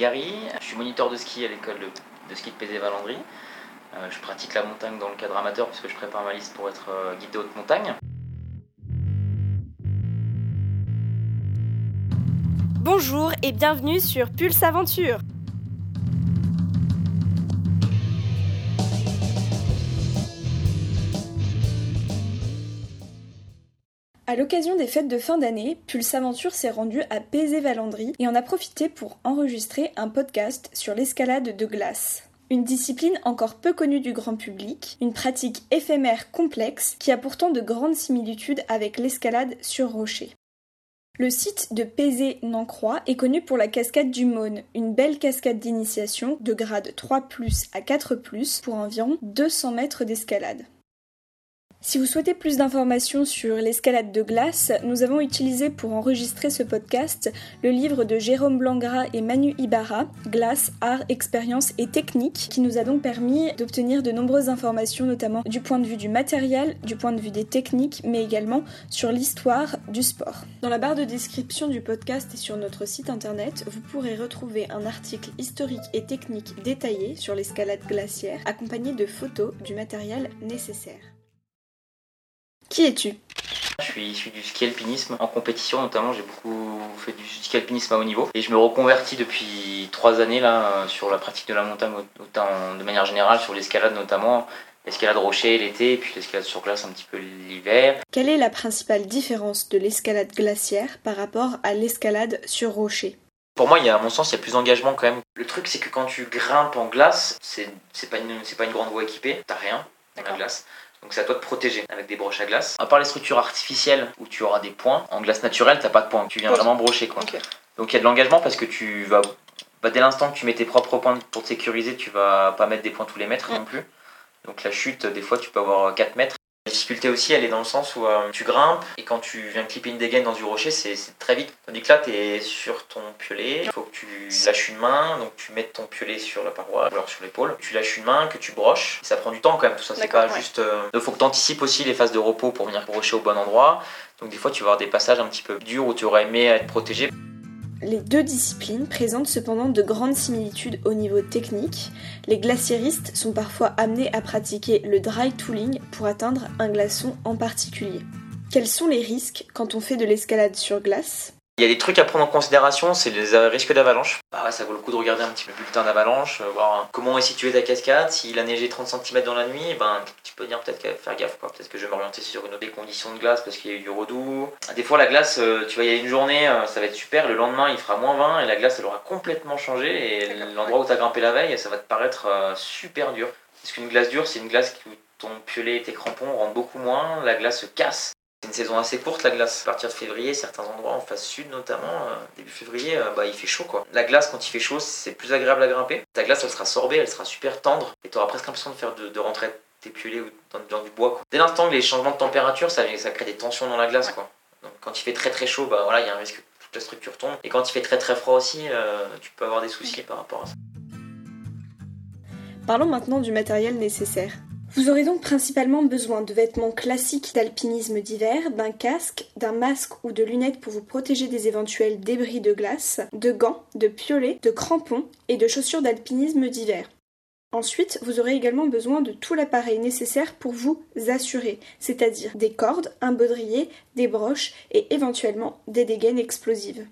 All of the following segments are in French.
Je suis moniteur de ski à l'école de, ski de Pézé-Valandry. Euh, je pratique la montagne dans le cadre amateur puisque je prépare ma liste pour être euh, guide de haute montagne. Bonjour et bienvenue sur Pulse Aventure. À l'occasion des fêtes de fin d'année, Pulse Aventure s'est rendu à Pézé-Valandry et en a profité pour enregistrer un podcast sur l'escalade de glace. Une discipline encore peu connue du grand public, une pratique éphémère complexe qui a pourtant de grandes similitudes avec l'escalade sur rocher. Le site de Pézé-Nancroix est connu pour la cascade du Maune, une belle cascade d'initiation de grade 3 à 4 pour environ 200 mètres d'escalade. Si vous souhaitez plus d'informations sur l'escalade de glace, nous avons utilisé pour enregistrer ce podcast le livre de Jérôme Blangras et Manu Ibarra, Glace, Art, Expérience et Technique, qui nous a donc permis d'obtenir de nombreuses informations, notamment du point de vue du matériel, du point de vue des techniques, mais également sur l'histoire du sport. Dans la barre de description du podcast et sur notre site internet, vous pourrez retrouver un article historique et technique détaillé sur l'escalade glaciaire, accompagné de photos du matériel nécessaire. Qui es-tu je suis issu du ski alpinisme en compétition notamment. J'ai beaucoup fait du ski alpinisme à haut niveau et je me reconvertis depuis trois années là sur la pratique de la montagne autant de manière générale sur l'escalade notamment. L'escalade rocher l'été et puis l'escalade sur glace un petit peu l'hiver. Quelle est la principale différence de l'escalade glaciaire par rapport à l'escalade sur rocher? Pour moi, il y a, à mon sens, il y a plus d'engagement quand même. Le truc, c'est que quand tu grimpes en glace, c'est pas, une, pas une grande voie équipée, t'as rien en glace. Donc c'est à toi de protéger avec des broches à glace. À part les structures artificielles où tu auras des points, en glace naturelle, t'as pas de points. Tu viens vraiment brocher quoi. Donc il y a de l'engagement parce que tu vas. Bah, dès l'instant que tu mets tes propres points pour te sécuriser, tu vas pas mettre des points tous les mètres non plus. Donc la chute, des fois, tu peux avoir 4 mètres. La difficulté aussi, elle est dans le sens où euh, tu grimpes et quand tu viens clipper une dégaine dans du rocher, c'est très vite. Tandis que là, tu es sur ton piolet, il faut que tu lâches une main, donc tu mets ton piolet sur la paroi ou alors sur l'épaule. Tu lâches une main, que tu broches. Ça prend du temps quand même, tout ça, c'est pas juste. Euh, il faut que tu anticipes aussi les phases de repos pour venir brocher au bon endroit. Donc des fois, tu vas avoir des passages un petit peu durs où tu aurais aimé être protégé. Les deux disciplines présentent cependant de grandes similitudes au niveau technique. Les glaciéristes sont parfois amenés à pratiquer le dry tooling pour atteindre un glaçon en particulier. Quels sont les risques quand on fait de l'escalade sur glace? Il y a des trucs à prendre en considération, c'est les risques d'avalanche. Bah ça vaut le coup de regarder un petit peu le bulletin d'avalanche, euh, voir comment est située ta cascade. S'il a neigé 30 cm dans la nuit, ben, tu peux dire peut-être faire gaffe. Peut-être que je vais m'orienter sur une autre des conditions de glace parce qu'il y a eu du redoux. Des fois, la glace, euh, tu vas y aller une journée, euh, ça va être super. Le lendemain, il fera moins 20 et la glace, elle aura complètement changé. Et l'endroit où tu as grimpé la veille, ça va te paraître super dur. Parce qu'une glace dure, c'est une glace où ton piolet et tes crampons rentrent beaucoup moins, la glace se casse c'est une saison assez courte la glace. À partir de février, certains endroits en face sud notamment, euh, début février, euh, bah, il fait chaud quoi. La glace quand il fait chaud, c'est plus agréable à grimper. Ta glace elle sera sorbée, elle sera super tendre et tu auras presque l'impression de faire de, rentrer tes piolets ou dans, du bois. Quoi. Dès l'instant que les changements de température, ça, ça crée des tensions dans la glace quoi. Donc quand il fait très très chaud, bah voilà, il y a un risque que toute la structure tombe. Et quand il fait très très froid aussi, euh, tu peux avoir des soucis par rapport à ça. Parlons maintenant du matériel nécessaire. Vous aurez donc principalement besoin de vêtements classiques d'alpinisme d'hiver, d'un casque, d'un masque ou de lunettes pour vous protéger des éventuels débris de glace, de gants, de piolets, de crampons et de chaussures d'alpinisme d'hiver. Ensuite, vous aurez également besoin de tout l'appareil nécessaire pour vous assurer, c'est-à-dire des cordes, un baudrier, des broches et éventuellement des dégaines explosives.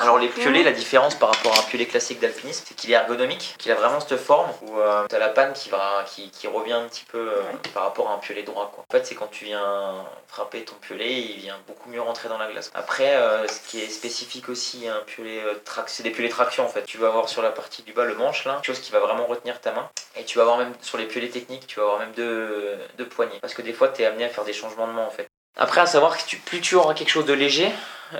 Alors les piolets, la différence par rapport à un piolet classique d'alpinisme, c'est qu'il est ergonomique, qu'il a vraiment cette forme où euh, tu as la panne qui, va, qui, qui revient un petit peu euh, par rapport à un piolet droit. Quoi. En fait, c'est quand tu viens frapper ton piolet, il vient beaucoup mieux rentrer dans la glace. Après, euh, ce qui est spécifique aussi, un piolet traction, c'est des piolets traction en fait. Tu vas avoir sur la partie du bas le manche là, quelque chose qui va vraiment retenir ta main. Et tu vas avoir même sur les piolets techniques, tu vas avoir même deux, deux poignées. Parce que des fois, tu es amené à faire des changements de main en fait. Après, à savoir que plus tu auras quelque chose de léger,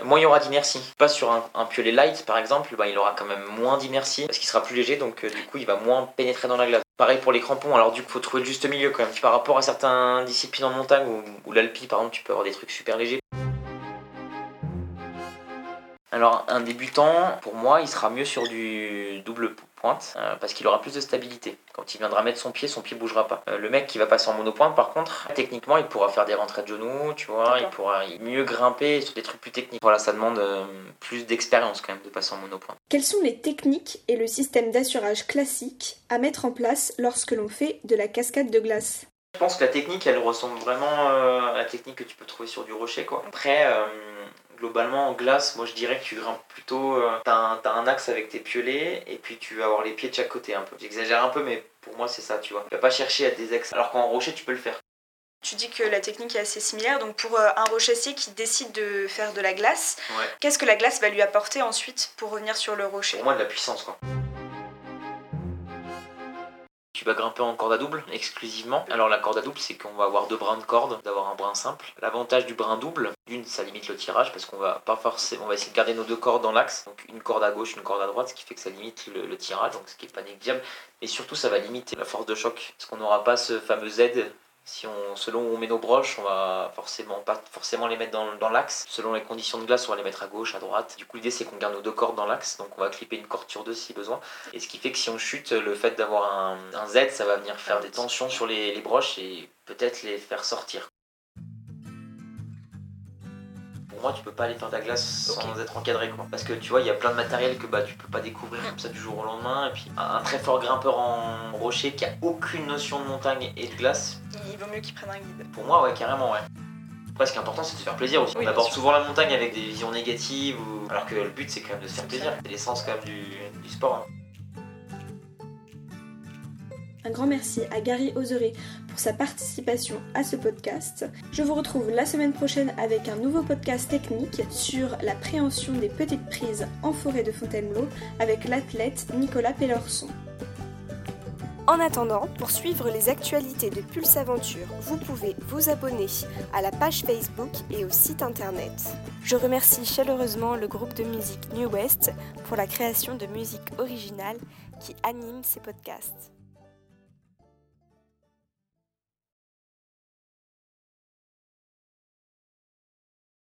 moins il y aura d'inertie. Pas sur un, piolet light par exemple, bah, il aura quand même moins d'inertie parce qu'il sera plus léger, donc euh, du coup il va moins pénétrer dans la glace. Pareil pour les crampons, alors du coup faut trouver le juste milieu quand même. Par rapport à certaines disciplines en montagne ou, l'alpi par exemple, tu peux avoir des trucs super légers. Alors un débutant, pour moi, il sera mieux sur du double pointe euh, parce qu'il aura plus de stabilité. Quand il viendra mettre son pied, son pied bougera pas. Euh, le mec qui va passer en monopointe, par contre, techniquement, il pourra faire des rentrées de genoux, tu vois, il pourra mieux grimper sur des trucs plus techniques. Voilà, ça demande euh, plus d'expérience quand même de passer en monopointe. Quelles sont les techniques et le système d'assurage classique à mettre en place lorsque l'on fait de la cascade de glace? Je pense que la technique, elle ressemble vraiment à la technique que tu peux trouver sur du rocher. Quoi. Après, globalement en glace, moi je dirais que tu grimpes plutôt. Euh, t'as un, axe avec tes piolets et puis tu vas avoir les pieds de chaque côté un peu. J'exagère un peu, mais pour moi c'est ça, tu vois. Tu vas pas chercher à des axes. Alors qu'en rocher, tu peux le faire. Tu dis que la technique est assez similaire, donc pour euh, un rochassier qui décide de faire de la glace, qu'est-ce que la glace va lui apporter ensuite pour revenir sur le rocher? Pour moi, de la puissance quoi grimper en corde à double exclusivement. Alors la corde à double, c'est qu'on va avoir deux brins de corde, d'avoir un brin simple. L'avantage du brin double, d'une, ça limite le tirage parce qu'on va pas forcément, on va essayer de garder nos deux cordes dans l'axe, donc une corde à gauche, une corde à droite, ce qui fait que ça limite le, tirage, donc ce qui est pas négligeable. Et surtout, ça va limiter la force de choc, parce qu'on n'aura pas ce fameux Z si on, selon où on met nos broches, on va forcément pas forcément les mettre dans, l'axe. Selon les conditions de glace, on va les mettre à gauche, à droite. Du coup, l'idée c'est qu'on garde nos deux cordes dans l'axe, donc on va clipper une corde sur deux si besoin. Et ce qui fait que si on chute, le fait d'avoir un, Z, ça va venir faire des tensions sur les broches et peut-être les faire sortir pour moi, tu peux pas aller faire de la glace sans être encadré. Quoi. Parce que tu vois, il y a plein de matériel que bah, tu peux pas découvrir comme ça du jour au lendemain. Et puis, un très fort grimpeur en rocher qui a aucune notion de montagne et de glace. Il vaut mieux qu'il prenne un guide. Pour moi, ouais, carrément, ouais. Après, ce qui est important, c'est de se faire plaisir aussi. on aborde souvent la montagne avec des visions négatives, ou... alors que le but, c'est quand même de se faire plaisir. C'est l'essence quand même du, du sport. Hein. Un grand merci à Gary Oseré pour sa participation à ce podcast. Je vous retrouve la semaine prochaine avec un nouveau podcast technique sur la préhension des petites prises en forêt de Fontainebleau avec l'athlète Nicolas Pellorson. En attendant, pour suivre les actualités de Pulse Aventure, vous pouvez vous abonner à la page Facebook et au site internet. Je remercie chaleureusement le groupe de musique New West pour la création de musique originale qui anime ces podcasts.